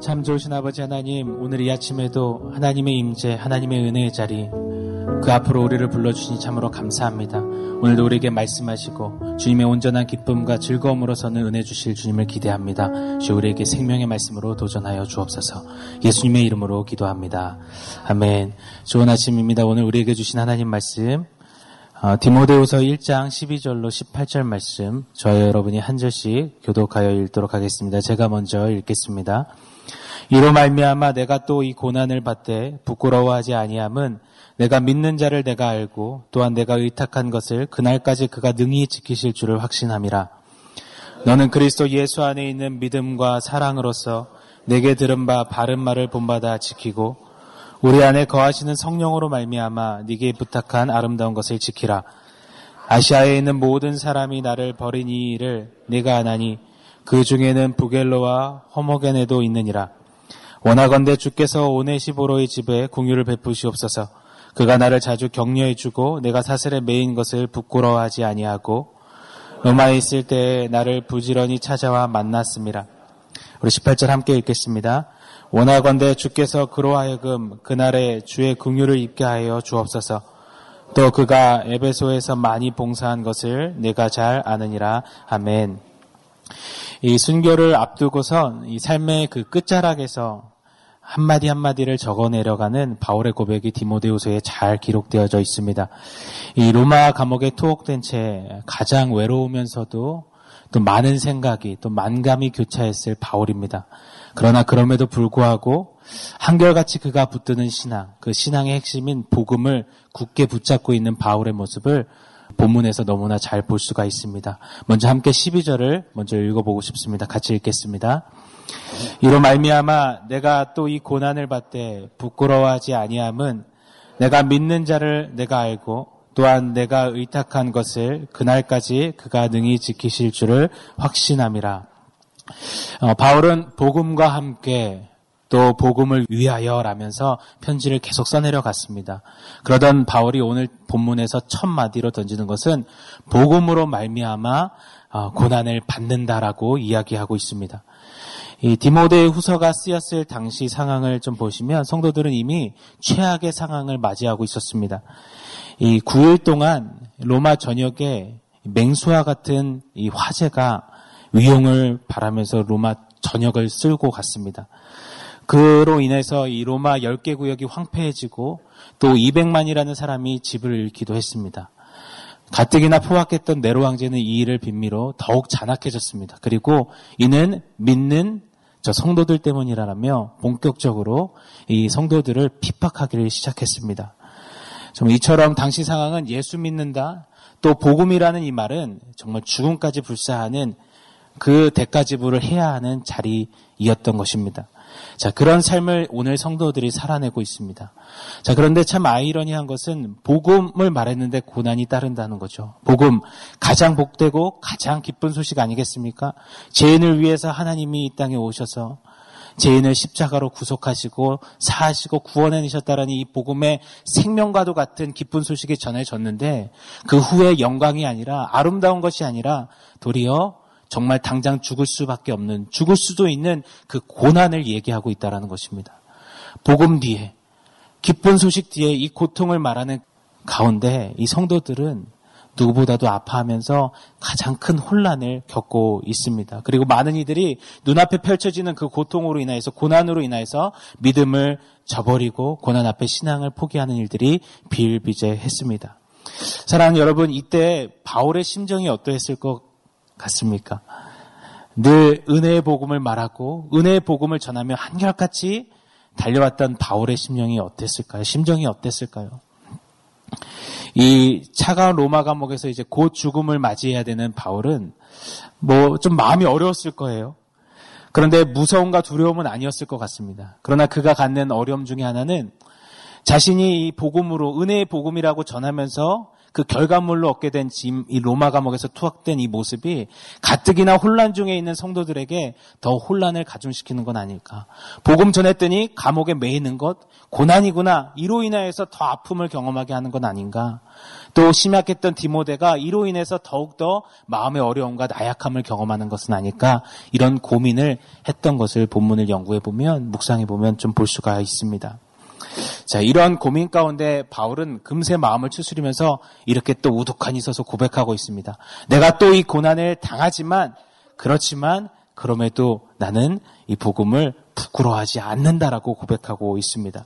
참 좋으신 아버지 하나님, 오늘 이 아침에도 하나님의 임재, 하나님의 은혜의 자리, 그 앞으로 우리를 불러주시니 참으로 감사합니다. 오늘도 우리에게 말씀하시고 주님의 온전한 기쁨과 즐거움으로 서는 은혜 주실 주님을 기대합니다. 주 우리에게 생명의 말씀으로 도전하여 주옵소서. 예수님의 이름으로 기도합니다. 아멘. 좋은 아침입니다. 오늘 우리에게 주신 하나님 말씀 어, 디모데후서 1장 12절로 18절 말씀 저와 여러분이 한 절씩 교독하여 읽도록 하겠습니다. 제가 먼저 읽겠습니다. 이로 말미암아 내가 또 이 고난을 받되 부끄러워하지 아니함은 내가 믿는 자를 내가 알고 또한 내가 의탁한 것을 그날까지 그가 능히 지키실 줄을 확신함이라. 너는 그리스도 예수 안에 있는 믿음과 사랑으로서 내게 들은 바 바른 말을 본받아 지키고 우리 안에 거하시는 성령으로 말미암아 네게 부탁한 아름다운 것을 지키라. 아시아에 있는 모든 사람이 나를 버린 이 일을 내가 아나니 그 중에는 부겔로와 허모겐에도 있느니라. 원하건대 주께서 오네시보로의 집에 궁유를 베푸시옵소서. 그가 나를 자주 격려해 주고 내가 사슬에 매인 것을 부끄러워하지 아니하고 로마에 있을 때 나를 부지런히 찾아와 만났습니다. 우리 18절 함께 읽겠습니다. 원하건대 주께서 그로 하여금 그날에 주의 긍휼을 입게 하여 주옵소서. 또 그가 에베소에서 많이 봉사한 것을 내가 잘 아느니라. 아멘. 이 순교를 앞두고선 이 삶의 그 끝자락에서 한마디 한마디를 적어 내려가는 바울의 고백이 디모데후서에 잘 기록되어져 있습니다. 이 로마 감옥에 투옥된 채 가장 외로우면서도 또 많은 생각이 또 만감이 교차했을 바울입니다. 그러나 그럼에도 불구하고 한결같이 그가 붙드는 신앙, 그 신앙의 핵심인 복음을 굳게 붙잡고 있는 바울의 모습을 본문에서 너무나 잘 볼 수가 있습니다. 먼저 함께 12절을 먼저 읽어보고 싶습니다. 같이 읽겠습니다. 이로 말미암아 내가 또 이 고난을 받되 부끄러워하지 아니함은 내가 믿는 자를 내가 알고 또한 내가 의탁한 것을 그날까지 그가 능히 지키실 줄을 확신함이라. 어, 바울은 복음과 함께 또 복음을 위하여 라면서 편지를 계속 써내려 갔습니다. 그러던 바울이 오늘 본문에서 첫 마디로 던지는 것은 복음으로 말미암아 어, 고난을 받는다라고 이야기하고 있습니다. 이 디모데 후서가 쓰였을 당시 상황을 좀 보시면 성도들은 이미 최악의 상황을 맞이하고 있었습니다. 이 9일 동안 로마 전역에 맹수와 같은 이 화재가 위용을 바라면서 로마 전역을 쓸고 갔습니다. 그로 인해서 이 로마 10개 구역이 황폐해지고 또 200만이라는 사람이 집을 잃기도 했습니다. 가뜩이나 포악했던 네로 왕제는 이 일을 빈미로 더욱 잔악해졌습니다. 그리고 이는 믿는 저 성도들 때문이라며 본격적으로 이 성도들을 핍박하기를 시작했습니다. 정말 이처럼 당시 상황은 예수 믿는다, 또 복음이라는 이 말은 정말 죽음까지 불사하는 그 대가 지불을 해야 하는 자리이었던 것입니다. 자, 그런 삶을 오늘 성도들이 살아내고 있습니다. 자, 그런데 참 아이러니한 것은 복음을 말했는데 고난이 따른다는 거죠. 복음, 가장 복되고 가장 기쁜 소식 아니겠습니까? 죄인을 위해서 하나님이 이 땅에 오셔서 죄인을 십자가로 구속하시고 사하시고 구원해 내셨다라는 이 복음의 생명과도 같은 기쁜 소식이 전해졌는데 그 후에 영광이 아니라 아름다운 것이 아니라 도리어 정말 당장 죽을 수밖에 없는 죽을 수도 있는 그 고난을 얘기하고 있다라는 것입니다. 복음 뒤에 기쁜 소식 뒤에 이 고통을 말하는 가운데 이 성도들은 누구보다도 아파하면서 가장 큰 혼란을 겪고 있습니다. 그리고 많은 이들이 눈앞에 펼쳐지는 그 고통으로 인하여서 고난으로 인하여서 믿음을 저버리고 고난 앞에 신앙을 포기하는 일들이 비일비재했습니다. 사랑하는 여러분, 이때 바울의 심정이 어떠했을 것 같습니까? 늘 은혜의 복음을 말하고 은혜의 복음을 전하며 한결같이 달려왔던 바울의 심령이 어땠을까요? 심정이 어땠을까요? 이 차가운 로마 감옥에서 이제 곧 죽음을 맞이해야 되는 바울은 뭐 좀 마음이 어려웠을 거예요. 그런데 무서움과 두려움은 아니었을 것 같습니다. 그러나 그가 갖는 어려움 중에 하나는 자신이 이 복음으로 은혜의 복음이라고 전하면서 그 결과물로 얻게 된 짐, 이 로마 감옥에서 투학된 이 모습이 가뜩이나 혼란 중에 있는 성도들에게 더 혼란을 가중시키는 건 아닐까. 복음 전했더니 감옥에 매이는 것, 고난이구나. 이로 인하여서 더 아픔을 경험하게 하는 건 아닌가. 또 심약했던 디모데가 이로 인해서 더욱더 마음의 어려움과 나약함을 경험하는 것은 아닐까. 이런 고민을 했던 것을 본문을 연구해 보면, 묵상해 보면 좀 볼 수가 있습니다. 자, 이런 고민 가운데 바울은 금세 마음을 추스리면서 이렇게 또 우두칸이 서서 고백하고 있습니다. 내가 또 이 고난을 당하지만, 그렇지만, 그럼에도 나는 이 복음을 부끄러워하지 않는다라고 고백하고 있습니다.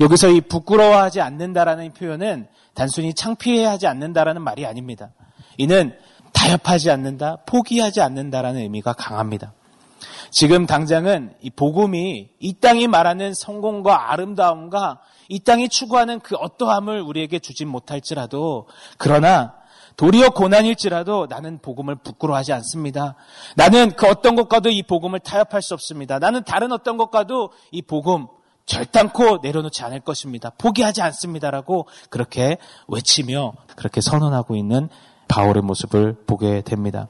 여기서 이 부끄러워하지 않는다라는 표현은 단순히 창피해하지 않는다라는 말이 아닙니다. 이는 타협하지 않는다, 포기하지 않는다라는 의미가 강합니다. 지금 당장은 이 복음이 이 땅이 말하는 성공과 아름다움과 이 땅이 추구하는 그 어떠함을 우리에게 주진 못할지라도 그러나 도리어 고난일지라도 나는 복음을 부끄러워하지 않습니다. 나는 그 어떤 것과도 이 복음을 타협할 수 없습니다. 나는 다른 어떤 것과도 이 복음 절단코 내려놓지 않을 것입니다. 포기하지 않습니다라고 그렇게 외치며 그렇게 선언하고 있는 바울의 모습을 보게 됩니다.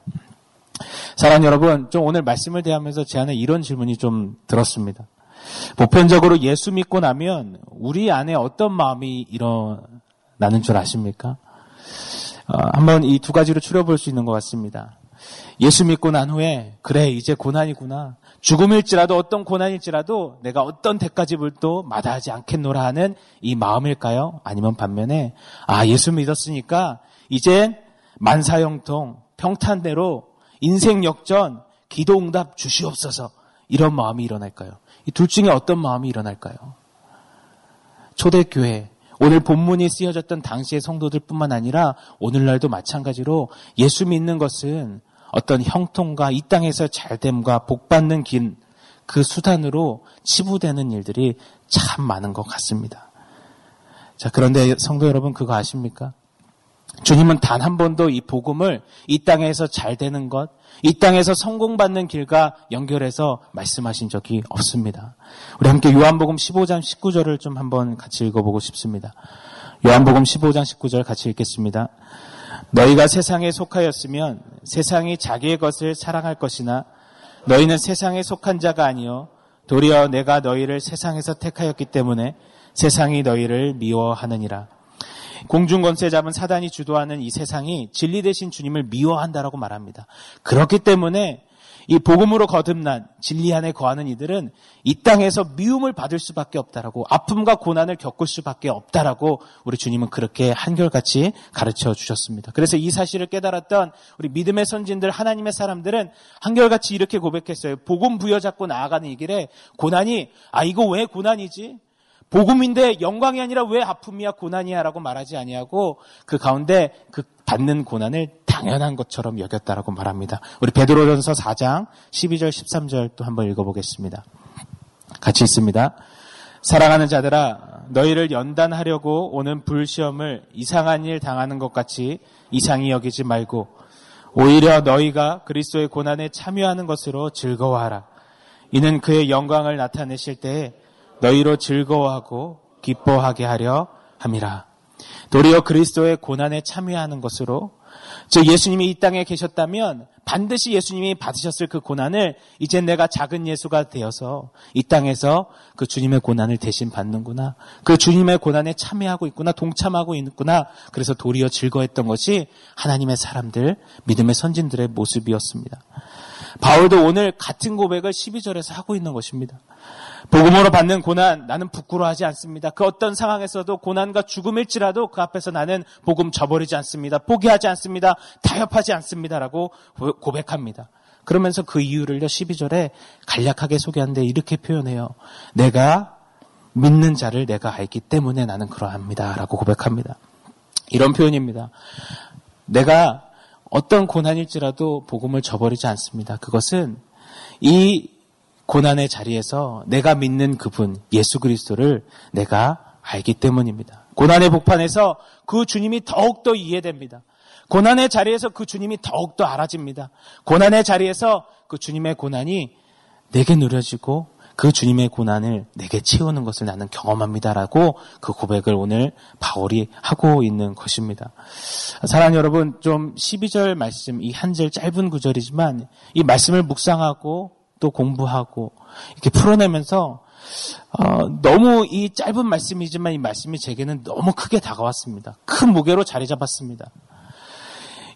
사랑하는 여러분, 좀 오늘 말씀을 대하면서 제 안에 이런 질문이 좀 들었습니다. 보편적으로 예수 믿고 나면 우리 안에 어떤 마음이 일어나는 줄 아십니까? 어, 한번 이 두 가지로 추려볼 수 있는 것 같습니다. 예수 믿고 난 후에 그래 이제 고난이구나 죽음일지라도 어떤 고난일지라도 내가 어떤 대가집을 또 마다하지 않겠노라 하는 이 마음일까요? 아니면 반면에 아 예수 믿었으니까 이제 만사형통 평탄대로 인생 역전 기도 응답 주시옵소서 이런 마음이 일어날까요? 이 둘 중에 어떤 마음이 일어날까요? 초대교회 오늘 본문이 쓰여졌던 당시의 성도들 뿐만 아니라 오늘날도 마찬가지로 예수 믿는 것은 어떤 형통과 이 땅에서 잘됨과 복받는 길, 그 수단으로 치부되는 일들이 참 많은 것 같습니다. 자, 그런데 성도 여러분 그거 아십니까? 주님은 단 한 번도 이 복음을 이 땅에서 잘 되는 것, 이 땅에서 성공받는 길과 연결해서 말씀하신 적이 없습니다. 우리 함께 요한복음 15장 19절을 좀 한번 같이 읽어보고 싶습니다. 요한복음 15장 19절 같이 읽겠습니다. 너희가 세상에 속하였으면 세상이 자기의 것을 사랑할 것이나 너희는 세상에 속한 자가 아니요 도리어 내가 너희를 세상에서 택하였기 때문에 세상이 너희를 미워하느니라. 공중권세 잡은 사단이 주도하는 이 세상이 진리 대신 주님을 미워한다라고 말합니다. 그렇기 때문에 이 복음으로 거듭난 진리 안에 거하는 이들은 이 땅에서 미움을 받을 수밖에 없다라고 아픔과 고난을 겪을 수밖에 없다라고 우리 주님은 그렇게 한결같이 가르쳐 주셨습니다. 그래서 이 사실을 깨달았던 우리 믿음의 선진들 하나님의 사람들은 한결같이 이렇게 고백했어요. 복음 부여잡고 나아가는 이 길에 고난이 아 이거 왜 고난이지? 복음인데 영광이 아니라 왜 아픔이야 고난이야라고 말하지 아니하고 그 가운데 그 받는 고난을 당연한 것처럼 여겼다라고 말합니다. 우리 베드로전서 4장 12절 13절 또 한번 읽어보겠습니다. 같이 있습니다. 사랑하는 자들아 너희를 연단하려고 오는 불시험을 이상한 일 당하는 것 같이 이상히 여기지 말고 오히려 너희가 그리스도의 고난에 참여하는 것으로 즐거워하라. 이는 그의 영광을 나타내실 때에 너희로 즐거워하고 기뻐하게 하려 함이라. 도리어 그리스도의 고난에 참여하는 것으로 즉 예수님이 이 땅에 계셨다면 반드시 예수님이 받으셨을 그 고난을 이제 내가 작은 예수가 되어서 이 땅에서 그 주님의 고난을 대신 받는구나. 그 주님의 고난에 참여하고 있구나. 동참하고 있구나. 그래서 도리어 즐거웠던 것이 하나님의 사람들, 믿음의 선진들의 모습이었습니다. 바울도 오늘 같은 고백을 12절에서 하고 있는 것입니다. 복음으로 받는 고난 나는 부끄러워하지 않습니다. 그 어떤 상황에서도 고난과 죽음일지라도 그 앞에서 나는 복음 저버리지 않습니다. 포기하지 않습니다. 타협하지 않습니다라고 고백합니다. 그러면서 그 이유를요 12절에 간략하게 소개하는데 이렇게 표현해요. 내가 믿는 자를 내가 알기 때문에 나는 그러합니다라고 고백합니다. 이런 표현입니다. 내가 어떤 고난일지라도 복음을 저버리지 않습니다. 그것은 이 고난의 자리에서 내가 믿는 그분 예수 그리스도를 내가 알기 때문입니다. 고난의 복판에서 그 주님이 더욱더 이해됩니다. 고난의 자리에서 그 주님이 더욱더 알아집니다. 고난의 자리에서 그 주님의 고난이 내게 누려지고 그 주님의 고난을 내게 채우는 것을 나는 경험합니다라고 그 고백을 오늘 바울이 하고 있는 것입니다. 사랑하는 여러분, 좀 12절 말씀, 이 한 절 짧은 구절이지만 이 말씀을 묵상하고 또 공부하고 이렇게 풀어내면서 어, 너무 이 짧은 말씀이지만 이 말씀이 제게는 너무 크게 다가왔습니다. 큰 무게로 자리 잡았습니다.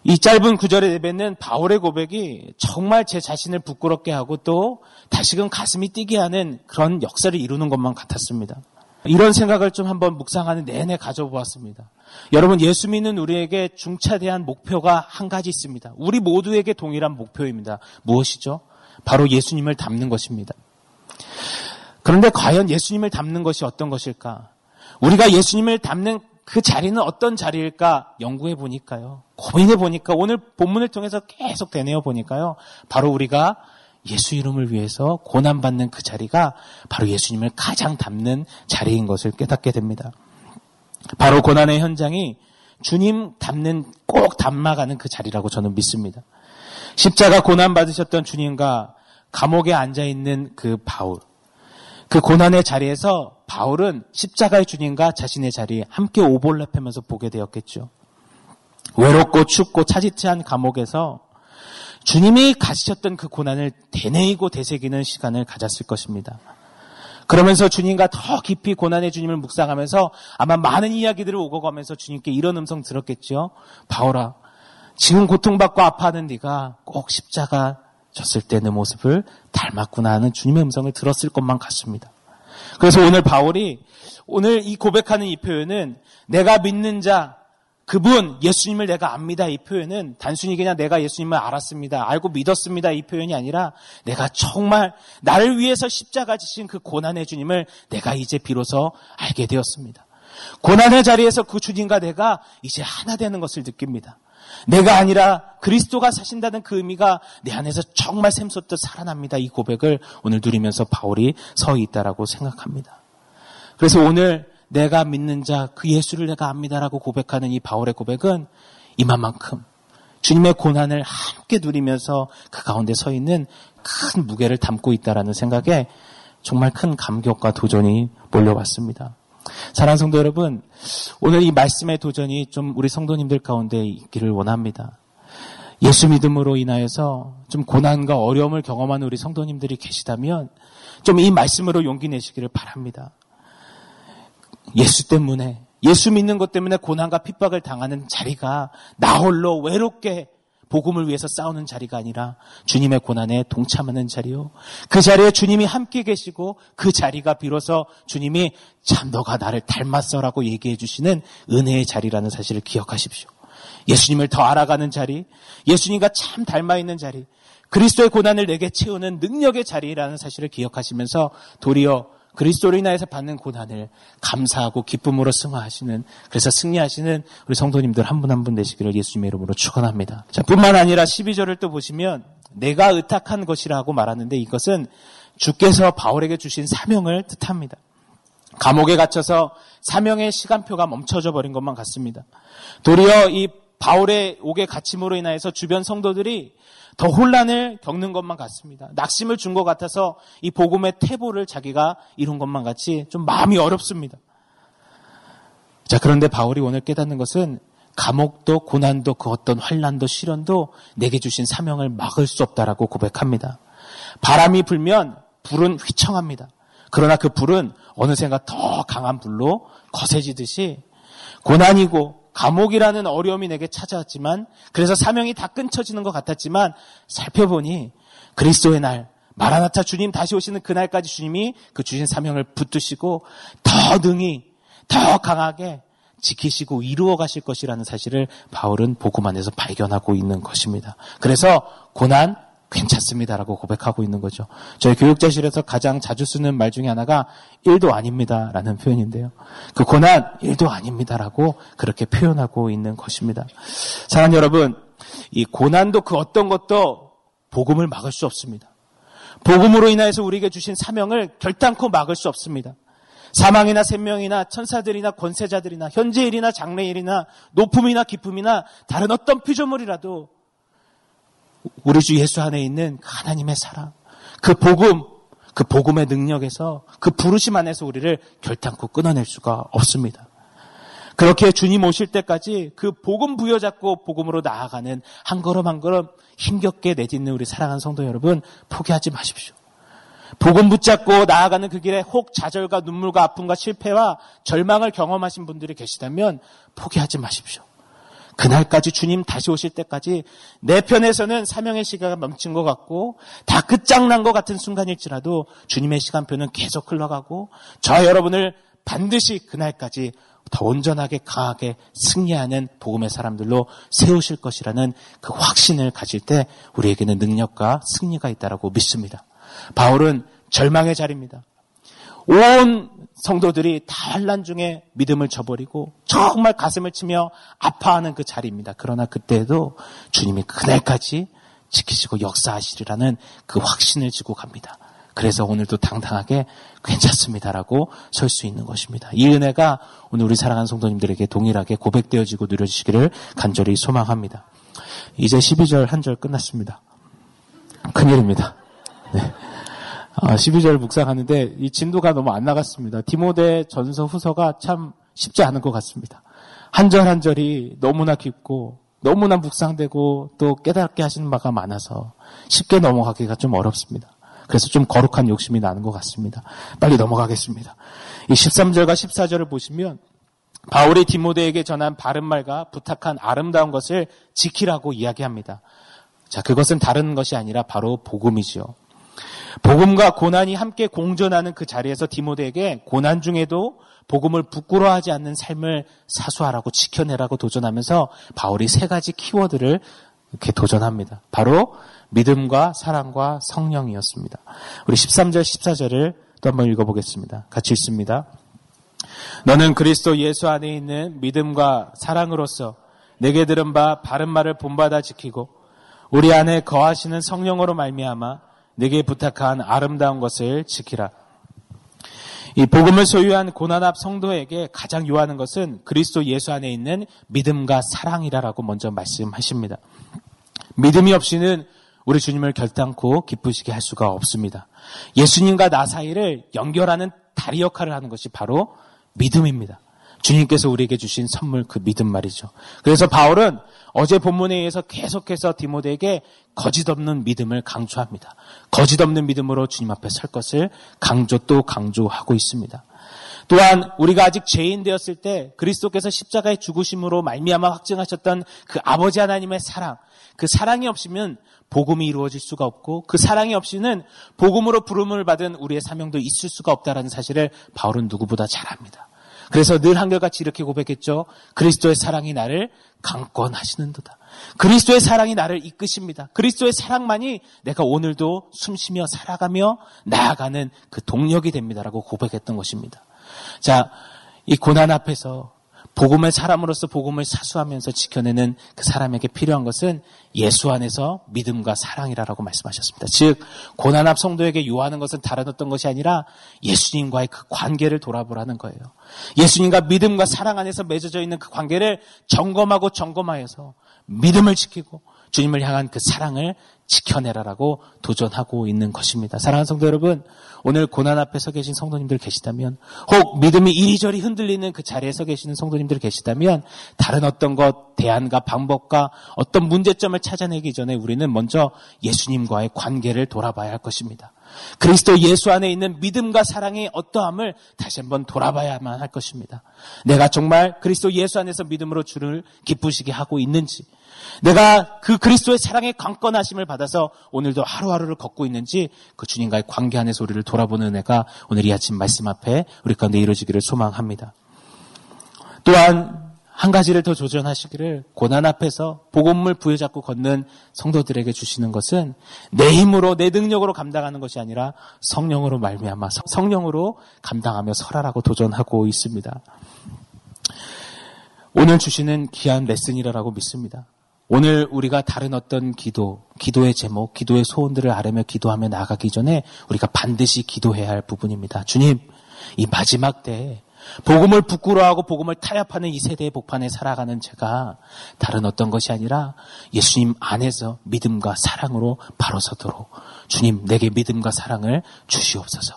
이 짧은 구절에 내뱉는 바울의 고백이 정말 제 자신을 부끄럽게 하고 또 다시금 가슴이 뛰게 하는 그런 역사를 이루는 것만 같았습니다. 이런 생각을 좀 한번 묵상하는 내내 가져보았습니다. 여러분, 예수 믿는 우리에게 중차대한 목표가 한 가지 있습니다. 우리 모두에게 동일한 목표입니다. 무엇이죠? 바로 예수님을 닮는 것입니다. 그런데 과연 예수님을 닮는 것이 어떤 것일까? 우리가 예수님을 닮는 그 자리는 어떤 자리일까 연구해 보니까요. 고민해 보니까 오늘 본문을 통해서 계속 되뇌어 보니까요. 바로 우리가 예수 이름을 위해서 고난받는 그 자리가 바로 예수님을 가장 닮는 자리인 것을 깨닫게 됩니다. 바로 고난의 현장이 주님 닮는 꼭 닮아가는 그 자리라고 저는 믿습니다. 십자가 고난 받으셨던 주님과 감옥에 앉아 있는 그 바울. 그 고난의 자리에서 바울은 십자가의 주님과 자신의 자리에 함께 오볼랩하면서 보게 되었겠죠. 외롭고 춥고 차지치한 감옥에서 주님이 가시셨던 그 고난을 되뇌이고 되새기는 시간을 가졌을 것입니다. 그러면서 주님과 더 깊이 고난의 주님을 묵상하면서 아마 많은 이야기들을 오고 가면서 주님께 이런 음성 들었겠죠. 바울아, 지금 고통받고 아파하는 네가 꼭 십자가 졌을 때 내 모습을 닮았구나 하는 주님의 음성을 들었을 것만 같습니다. 그래서 오늘 바울이 오늘 이 고백하는 이 표현은 내가 믿는 자 그분 예수님을 내가 압니다 이 표현은 단순히 그냥 내가 예수님을 알았습니다 알고 믿었습니다 이 표현이 아니라 내가 정말 나를 위해서 십자가 지신 그 고난의 주님을 내가 이제 비로소 알게 되었습니다. 고난의 자리에서 그 주님과 내가 이제 하나 되는 것을 느낍니다. 내가 아니라 그리스도가 사신다는 그 의미가 내 안에서 정말 샘솟듯 살아납니다. 이 고백을 오늘 누리면서 바울이 서 있다라고 생각합니다. 그래서 오늘 내가 믿는 자 그 예수를 내가 압니다라고 고백하는 이 바울의 고백은 이만만큼 주님의 고난을 함께 누리면서 그 가운데 서 있는 큰 무게를 담고 있다라는 생각에 정말 큰 감격과 도전이 몰려왔습니다. 사랑하는 성도 여러분, 오늘 이 말씀의 도전이 좀 우리 성도님들 가운데 있기를 원합니다. 예수 믿음으로 인하여서 좀 고난과 어려움을 경험하는 우리 성도님들이 계시다면 좀 이 말씀으로 용기 내시기를 바랍니다. 예수 때문에, 예수 믿는 것 때문에 고난과 핍박을 당하는 자리가 나 홀로 외롭게 복음을 위해서 싸우는 자리가 아니라 주님의 고난에 동참하는 자리요. 그 자리에 주님이 함께 계시고 그 자리가 비로소 주님이 참 너가 나를 닮았어라고 얘기해 주시는 은혜의 자리라는 사실을 기억하십시오. 예수님을 더 알아가는 자리, 예수님과 참 닮아 있는 자리, 그리스도의 고난을 내게 채우는 능력의 자리라는 사실을 기억하시면서 도리어 그리스도로 인하여서 받는 고난을 감사하고 기쁨으로 승화하시는 그래서 승리하시는 우리 성도님들 한분 한 분 되시기를 예수님의 이름으로 축원합니다. 자, 뿐만 아니라 12절을 또 보시면 내가 의탁한 것이라고 말하는데 이것은 주께서 바울에게 주신 사명을 뜻합니다. 감옥에 갇혀서 사명의 시간표가 멈춰져 버린 것만 같습니다. 도리어 이 바울의 옥의 갇힘으로 인하여서 주변 성도들이 더 혼란을 겪는 것만 같습니다. 낙심을 준 것 같아서 이 복음의 태보를 자기가 이룬 것만 같이 좀 마음이 어렵습니다. 자, 그런데 바울이 오늘 깨닫는 것은 감옥도 고난도 그 어떤 환란도 시련도 내게 주신 사명을 막을 수 없다라고 고백합니다. 바람이 불면 불은 휘청합니다. 그러나 그 불은 어느샌가 더 강한 불로 거세지듯이 고난이고 감옥이라는 어려움이 내게 찾아왔지만 그래서 사명이 다 끊쳐지는 것 같았지만 살펴보니 그리스도의 날 마라나타 주님 다시 오시는 그날까지 주님이 그 주신 사명을 붙드시고 더 능히 더 강하게 지키시고 이루어 가실 것이라는 사실을 바울은 복음 안에서 발견하고 있는 것입니다. 그래서 고난 괜찮습니다라고 고백하고 있는 거죠. 저희 교육자실에서 가장 자주 쓰는 말 중에 하나가 1도 아닙니다라는 표현인데요. 그 고난 1도 아닙니다라고 그렇게 표현하고 있는 것입니다. 사랑하는 여러분, 이 고난도 그 어떤 것도 복음을 막을 수 없습니다. 복음으로 인하여서 우리에게 주신 사명을 결단코 막을 수 없습니다. 사망이나 생명이나 천사들이나 권세자들이나 현재일이나 장래일이나 높음이나 기쁨이나 다른 어떤 피조물이라도 우리 주 예수 안에 있는 하나님의 사랑, 그 복음, 그 복음의 능력에서 그 부르심 안에서 우리를 결단코 끊어낼 수가 없습니다. 그렇게 주님 오실 때까지 그 복음 부여잡고 복음으로 나아가는 한 걸음 한 걸음 힘겹게 내딛는 우리 사랑하는 성도 여러분 포기하지 마십시오. 복음 붙잡고 나아가는 그 길에 혹 좌절과 눈물과 아픔과 실패와 절망을 경험하신 분들이 계시다면 포기하지 마십시오. 그날까지 주님 다시 오실 때까지 내 편에서는 사명의 시간가 멈춘 것 같고 다 끝장난 것 같은 순간일지라도 주님의 시간표는 계속 흘러가고 저 여러분을 반드시 그날까지 더 온전하게 강하게 승리하는 복음의 사람들로 세우실 것이라는 그 확신을 가질 때 우리에게는 능력과 승리가 있다라고 믿습니다. 바울은 절망의 자리입니다. 온 성도들이 다 환란 중에 믿음을 저버리고 정말 가슴을 치며 아파하는 그 자리입니다. 그러나 그때도 주님이 그날까지 지키시고 역사하시리라는 그 확신을 지고 갑니다. 그래서 오늘도 당당하게 괜찮습니다라고 설 수 있는 것입니다. 이 은혜가 오늘 우리 사랑하는 성도님들에게 동일하게 고백되어지고 누려지기를 간절히 소망합니다. 이제 12절 한 절 끝났습니다. 큰일입니다. 네. 12절 아, 묵상하는데 이 진도가 너무 안 나갔습니다. 디모데 전서 후서가 참 쉽지 않은 것 같습니다. 한 절 한 절이 너무나 깊고 너무나 묵상되고 또 깨닫게 하시는 바가 많아서 쉽게 넘어가기가 좀 어렵습니다. 그래서 좀 거룩한 욕심이 나는 것 같습니다. 빨리 넘어가겠습니다. 이 13절과 14절을 보시면 바울이 디모데에게 전한 바른 말과 부탁한 아름다운 것을 지키라고 이야기합니다. 자, 그것은 다른 것이 아니라 바로 복음이지요. 복음과 고난이 함께 공존하는 그 자리에서 디모데에게 고난 중에도 복음을 부끄러워하지 않는 삶을 사수하라고 지켜내라고 도전하면서 바울이 세 가지 키워드를 이렇게 도전합니다. 바로 믿음과 사랑과 성령이었습니다. 우리 13절 14절을 또 한번 읽어보겠습니다. 같이 읽습니다. 너는 그리스도 예수 안에 있는 믿음과 사랑으로서 내게 들은 바 바른 말을 본받아 지키고 우리 안에 거하시는 성령으로 말미암아 내게 부탁한 아름다운 것을 지키라. 이 복음을 소유한 고난 앞 성도에게 가장 요하는 것은 그리스도 예수 안에 있는 믿음과 사랑이라라고 먼저 말씀하십니다. 믿음이 없이는 우리 주님을 결단코 기쁘시게 할 수가 없습니다. 예수님과 나 사이를 연결하는 다리 역할을 하는 것이 바로 믿음입니다. 주님께서 우리에게 주신 선물 그 믿음 말이죠. 그래서 바울은 어제 본문에 의해서 계속해서 디모데에게 거짓 없는 믿음을 강조합니다. 거짓 없는 믿음으로 주님 앞에 설 것을 강조 또 강조하고 있습니다. 또한 우리가 아직 죄인 되었을 때 그리스도께서 십자가의 죽으심으로 말미암아 확증하셨던 그 아버지 하나님의 사랑, 그 사랑이 없으면 복음이 이루어질 수가 없고 그 사랑이 없이는 복음으로 부름을 받은 우리의 사명도 있을 수가 없다라는 사실을 바울은 누구보다 잘 압니다. 그래서 늘 한결같이 이렇게 고백했죠. 그리스도의 사랑이 나를 강권하시는도다. 그리스도의 사랑이 나를 이끄십니다. 그리스도의 사랑만이 내가 오늘도 숨쉬며 살아가며 나아가는 그 동력이 됩니다라고 고백했던 것입니다. 자, 이 고난 앞에서 복음의 사람으로서 복음을 사수하면서 지켜내는 그 사람에게 필요한 것은 예수 안에서 믿음과 사랑이라고 말씀하셨습니다. 즉 고난 앞 성도에게 요하는 것은 다른 어떤 것이 아니라 예수님과의 그 관계를 돌아보라는 거예요. 예수님과 믿음과 사랑 안에서 맺어져 있는 그 관계를 점검하고 점검하여서 믿음을 지키고 주님을 향한 그 사랑을 지켜내라라고 도전하고 있는 것입니다. 사랑하는 성도 여러분, 오늘 고난 앞에 서 계신 성도님들 계시다면, 혹 믿음이 이리저리 흔들리는 그 자리에 서 계시는 성도님들 계시다면, 다른 어떤 것, 대안과 방법과 어떤 문제점을 찾아내기 전에 우리는 먼저 예수님과의 관계를 돌아봐야 할 것입니다. 그리스도 예수 안에 있는 믿음과 사랑의 어떠함을 다시 한번 돌아봐야만 할 것입니다. 내가 정말 그리스도 예수 안에서 믿음으로 주를 기쁘시게 하고 있는지, 내가 그 그리스도의 사랑의 강권하심을 받아서 오늘도 하루하루를 걷고 있는지 그 주님과의 관계 안에서 우리를 돌아보는 은혜가 오늘 이 아침 말씀 앞에 우리 가운데 이루어지기를 소망합니다. 또한 한 가지를 더 조전하시기를 고난 앞에서 복음을 부여잡고 걷는 성도들에게 주시는 것은 내 힘으로 내 능력으로 감당하는 것이 아니라 성령으로 말미암아 성령으로 감당하며 설하라고 도전하고 있습니다. 오늘 주시는 귀한 레슨이라고 믿습니다. 오늘 우리가 다른 어떤 기도, 기도의 제목, 기도의 소원들을 아뢰며 기도하며 나가기 전에 우리가 반드시 기도해야 할 부분입니다. 주님, 이 마지막 때에 복음을 부끄러워하고 복음을 타협하는 이 세대의 복판에 살아가는 제가 다른 어떤 것이 아니라 예수님 안에서 믿음과 사랑으로 바로 서도록 주님 내게 믿음과 사랑을 주시옵소서.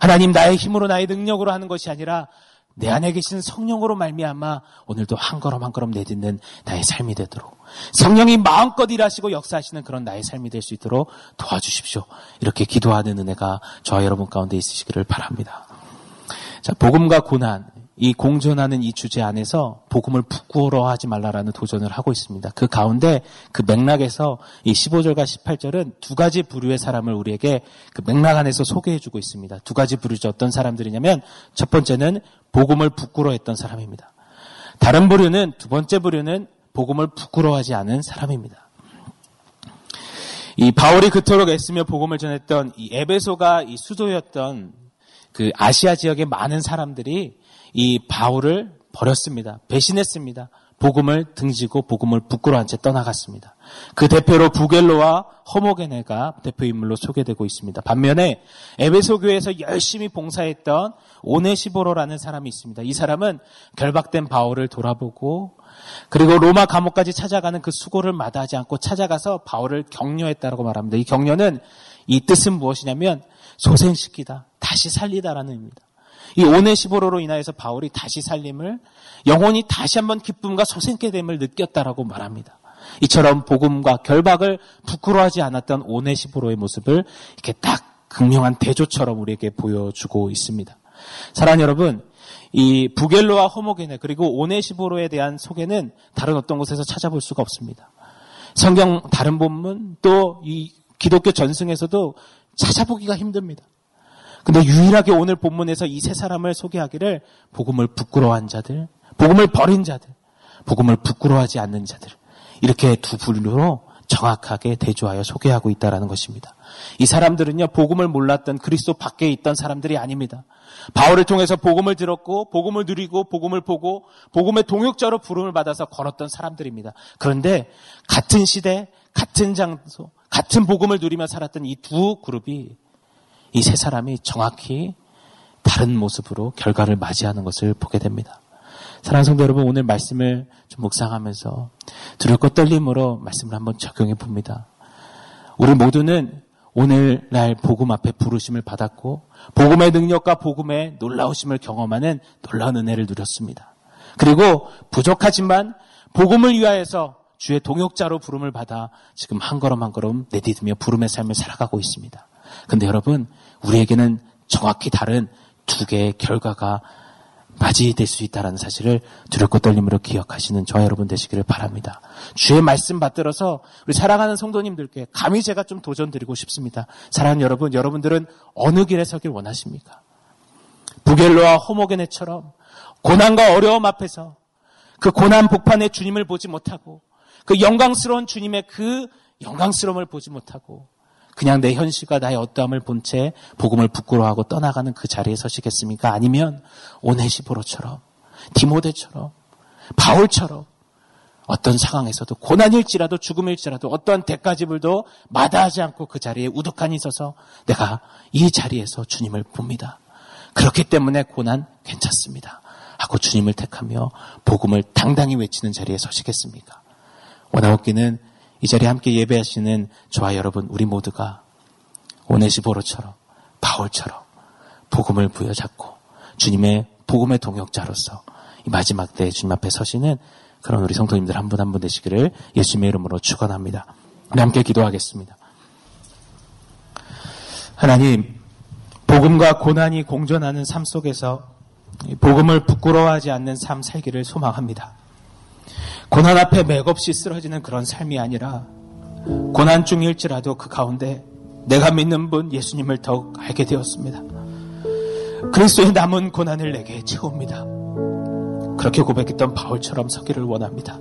하나님 나의 힘으로 나의 능력으로 하는 것이 아니라 내 안에 계신 성령으로 말미암아 오늘도 한 걸음 한 걸음 내딛는 나의 삶이 되도록 성령이 마음껏 일하시고 역사하시는 그런 나의 삶이 될 수 있도록 도와주십시오. 이렇게 기도하는 은혜가 저와 여러분 가운데 있으시기를 바랍니다. 자, 복음과 고난, 이 공존하는 이 주제 안에서 복음을 부끄러워하지 말라라는 도전을 하고 있습니다. 그 가운데 그 맥락에서 이 15절과 18절은 두 가지 부류의 사람을 우리에게 그 맥락 안에서 소개해주고 있습니다. 두 가지 부류죠. 어떤 사람들이냐면 첫 번째는 복음을 부끄러워했던 사람입니다. 다른 부류는 두 번째 부류는 복음을 부끄러워하지 않은 사람입니다. 이 바울이 그토록 애쓰며 복음을 전했던 이 에베소가 이 수도였던 그 아시아 지역의 많은 사람들이 이 바울을 버렸습니다. 배신했습니다. 복음을 등지고 복음을 부끄러워한 채 떠나갔습니다. 그 대표로 부겔로와 허모게네가 대표 인물로 소개되고 있습니다. 반면에 에베소 교회에서 열심히 봉사했던 오네시보로라는 사람이 있습니다. 이 사람은 결박된 바울을 돌아보고 그리고 로마 감옥까지 찾아가는 그 수고를 마다하지 않고 찾아가서 바울을 격려했다고 말합니다. 이 격려는 이 뜻은 무엇이냐면 소생시키다, 다시 살리다라는 의미입니다. 이 오네시보로로 인하여서 바울이 다시 살림을 영혼이 다시 한번 기쁨과 소생케 됨을 느꼈다라고 말합니다. 이처럼 복음과 결박을 부끄러워하지 않았던 오네시보로의 모습을 이렇게 딱 극명한 대조처럼 우리에게 보여주고 있습니다. 사랑하는 여러분, 이 부겔로와 호모게네 그리고 오네시보로에 대한 소개는 다른 어떤 곳에서 찾아볼 수가 없습니다. 성경 다른 본문 또 이 기독교 전승에서도 찾아보기가 힘듭니다. 근데 유일하게 오늘 본문에서 이 세 사람을 소개하기를 복음을 부끄러워한 자들, 복음을 버린 자들, 복음을 부끄러워하지 않는 자들 이렇게 두 분류로 정확하게 대조하여 소개하고 있다라는 것입니다. 이 사람들은요 복음을 몰랐던 그리스도 밖에 있던 사람들이 아닙니다. 바울을 통해서 복음을 들었고 복음을 누리고 복음을 보고 복음의 동역자로 부름을 받아서 걸었던 사람들입니다. 그런데 같은 시대, 같은 장소, 같은 복음을 누리며 살았던 이 두 그룹이 이 세 사람이 정확히 다른 모습으로 결과를 맞이하는 것을 보게 됩니다. 사랑하는 성도 여러분, 오늘 말씀을 좀 묵상하면서 두렵고 떨림으로 말씀을 한번 적용해 봅니다. 우리 모두는 오늘날 복음 앞에 부르심을 받았고 복음의 능력과 복음의 놀라우심을 경험하는 놀라운 은혜를 누렸습니다. 그리고 부족하지만 복음을 위하여서 주의 동역자로 부름을 받아 지금 한 걸음 한 걸음 내디디며 부름의 삶을 살아가고 있습니다. 근데 여러분, 우리에게는 정확히 다른 두 개의 결과가 맞이될 수 있다는 사실을 두렵고 떨림으로 기억하시는 저와 여러분 되시기를 바랍니다. 주의 말씀 받들어서 우리 사랑하는 성도님들께 감히 제가 좀 도전 드리고 싶습니다. 사랑하는 여러분, 여러분들은 어느 길에 서길 원하십니까? 부겔로와 호모게네처럼 고난과 어려움 앞에서 그 고난 복판에 주님을 보지 못하고 그 영광스러운 주님의 그 영광스러움을 보지 못하고 그냥 내 현실과 나의 어떠함을 본 채 복음을 부끄러워하고 떠나가는 그 자리에 서시겠습니까? 아니면 오네시보로처럼 디모데처럼 바울처럼 어떤 상황에서도 고난일지라도 죽음일지라도 어떠한 대가지불도 마다하지 않고 그 자리에 우두칸이 있어서 내가 이 자리에서 주님을 봅니다. 그렇기 때문에 고난 괜찮습니다. 하고 주님을 택하며 복음을 당당히 외치는 자리에 서시겠습니까? 원하옵기는 이 자리에 함께 예배하시는 저와 여러분 우리 모두가 오네시보로처럼 바울처럼 복음을 부여잡고 주님의 복음의 동역자로서 이 마지막 때 주님 앞에 서시는 그런 우리 성도님들 한 분 한 분 되시기를 예수님의 이름으로 축원합니다. 우리 함께 기도하겠습니다. 하나님, 복음과 고난이 공존하는 삶 속에서 복음을 부끄러워하지 않는 삶 살기를 소망합니다. 고난 앞에 맥없이 쓰러지는 그런 삶이 아니라 고난 중일지라도 그 가운데 내가 믿는 분 예수님을 더욱 알게 되었습니다. 그리스도의 남은 고난을 내게 채웁니다. 그렇게 고백했던 바울처럼 서기를 원합니다.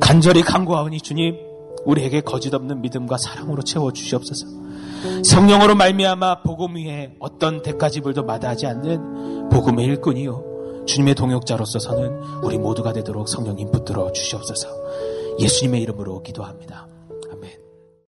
간절히 간구하오니 주님 우리에게 거짓없는 믿음과 사랑으로 채워 주시옵소서. 성령으로 말미암아 복음 위에 어떤 대가지불도 마다하지 않는 복음의 일꾼이요 주님의 동역자로서 서는 우리 모두가 되도록 성령님 붙들어 주시옵소서. 예수님의 이름으로 기도합니다.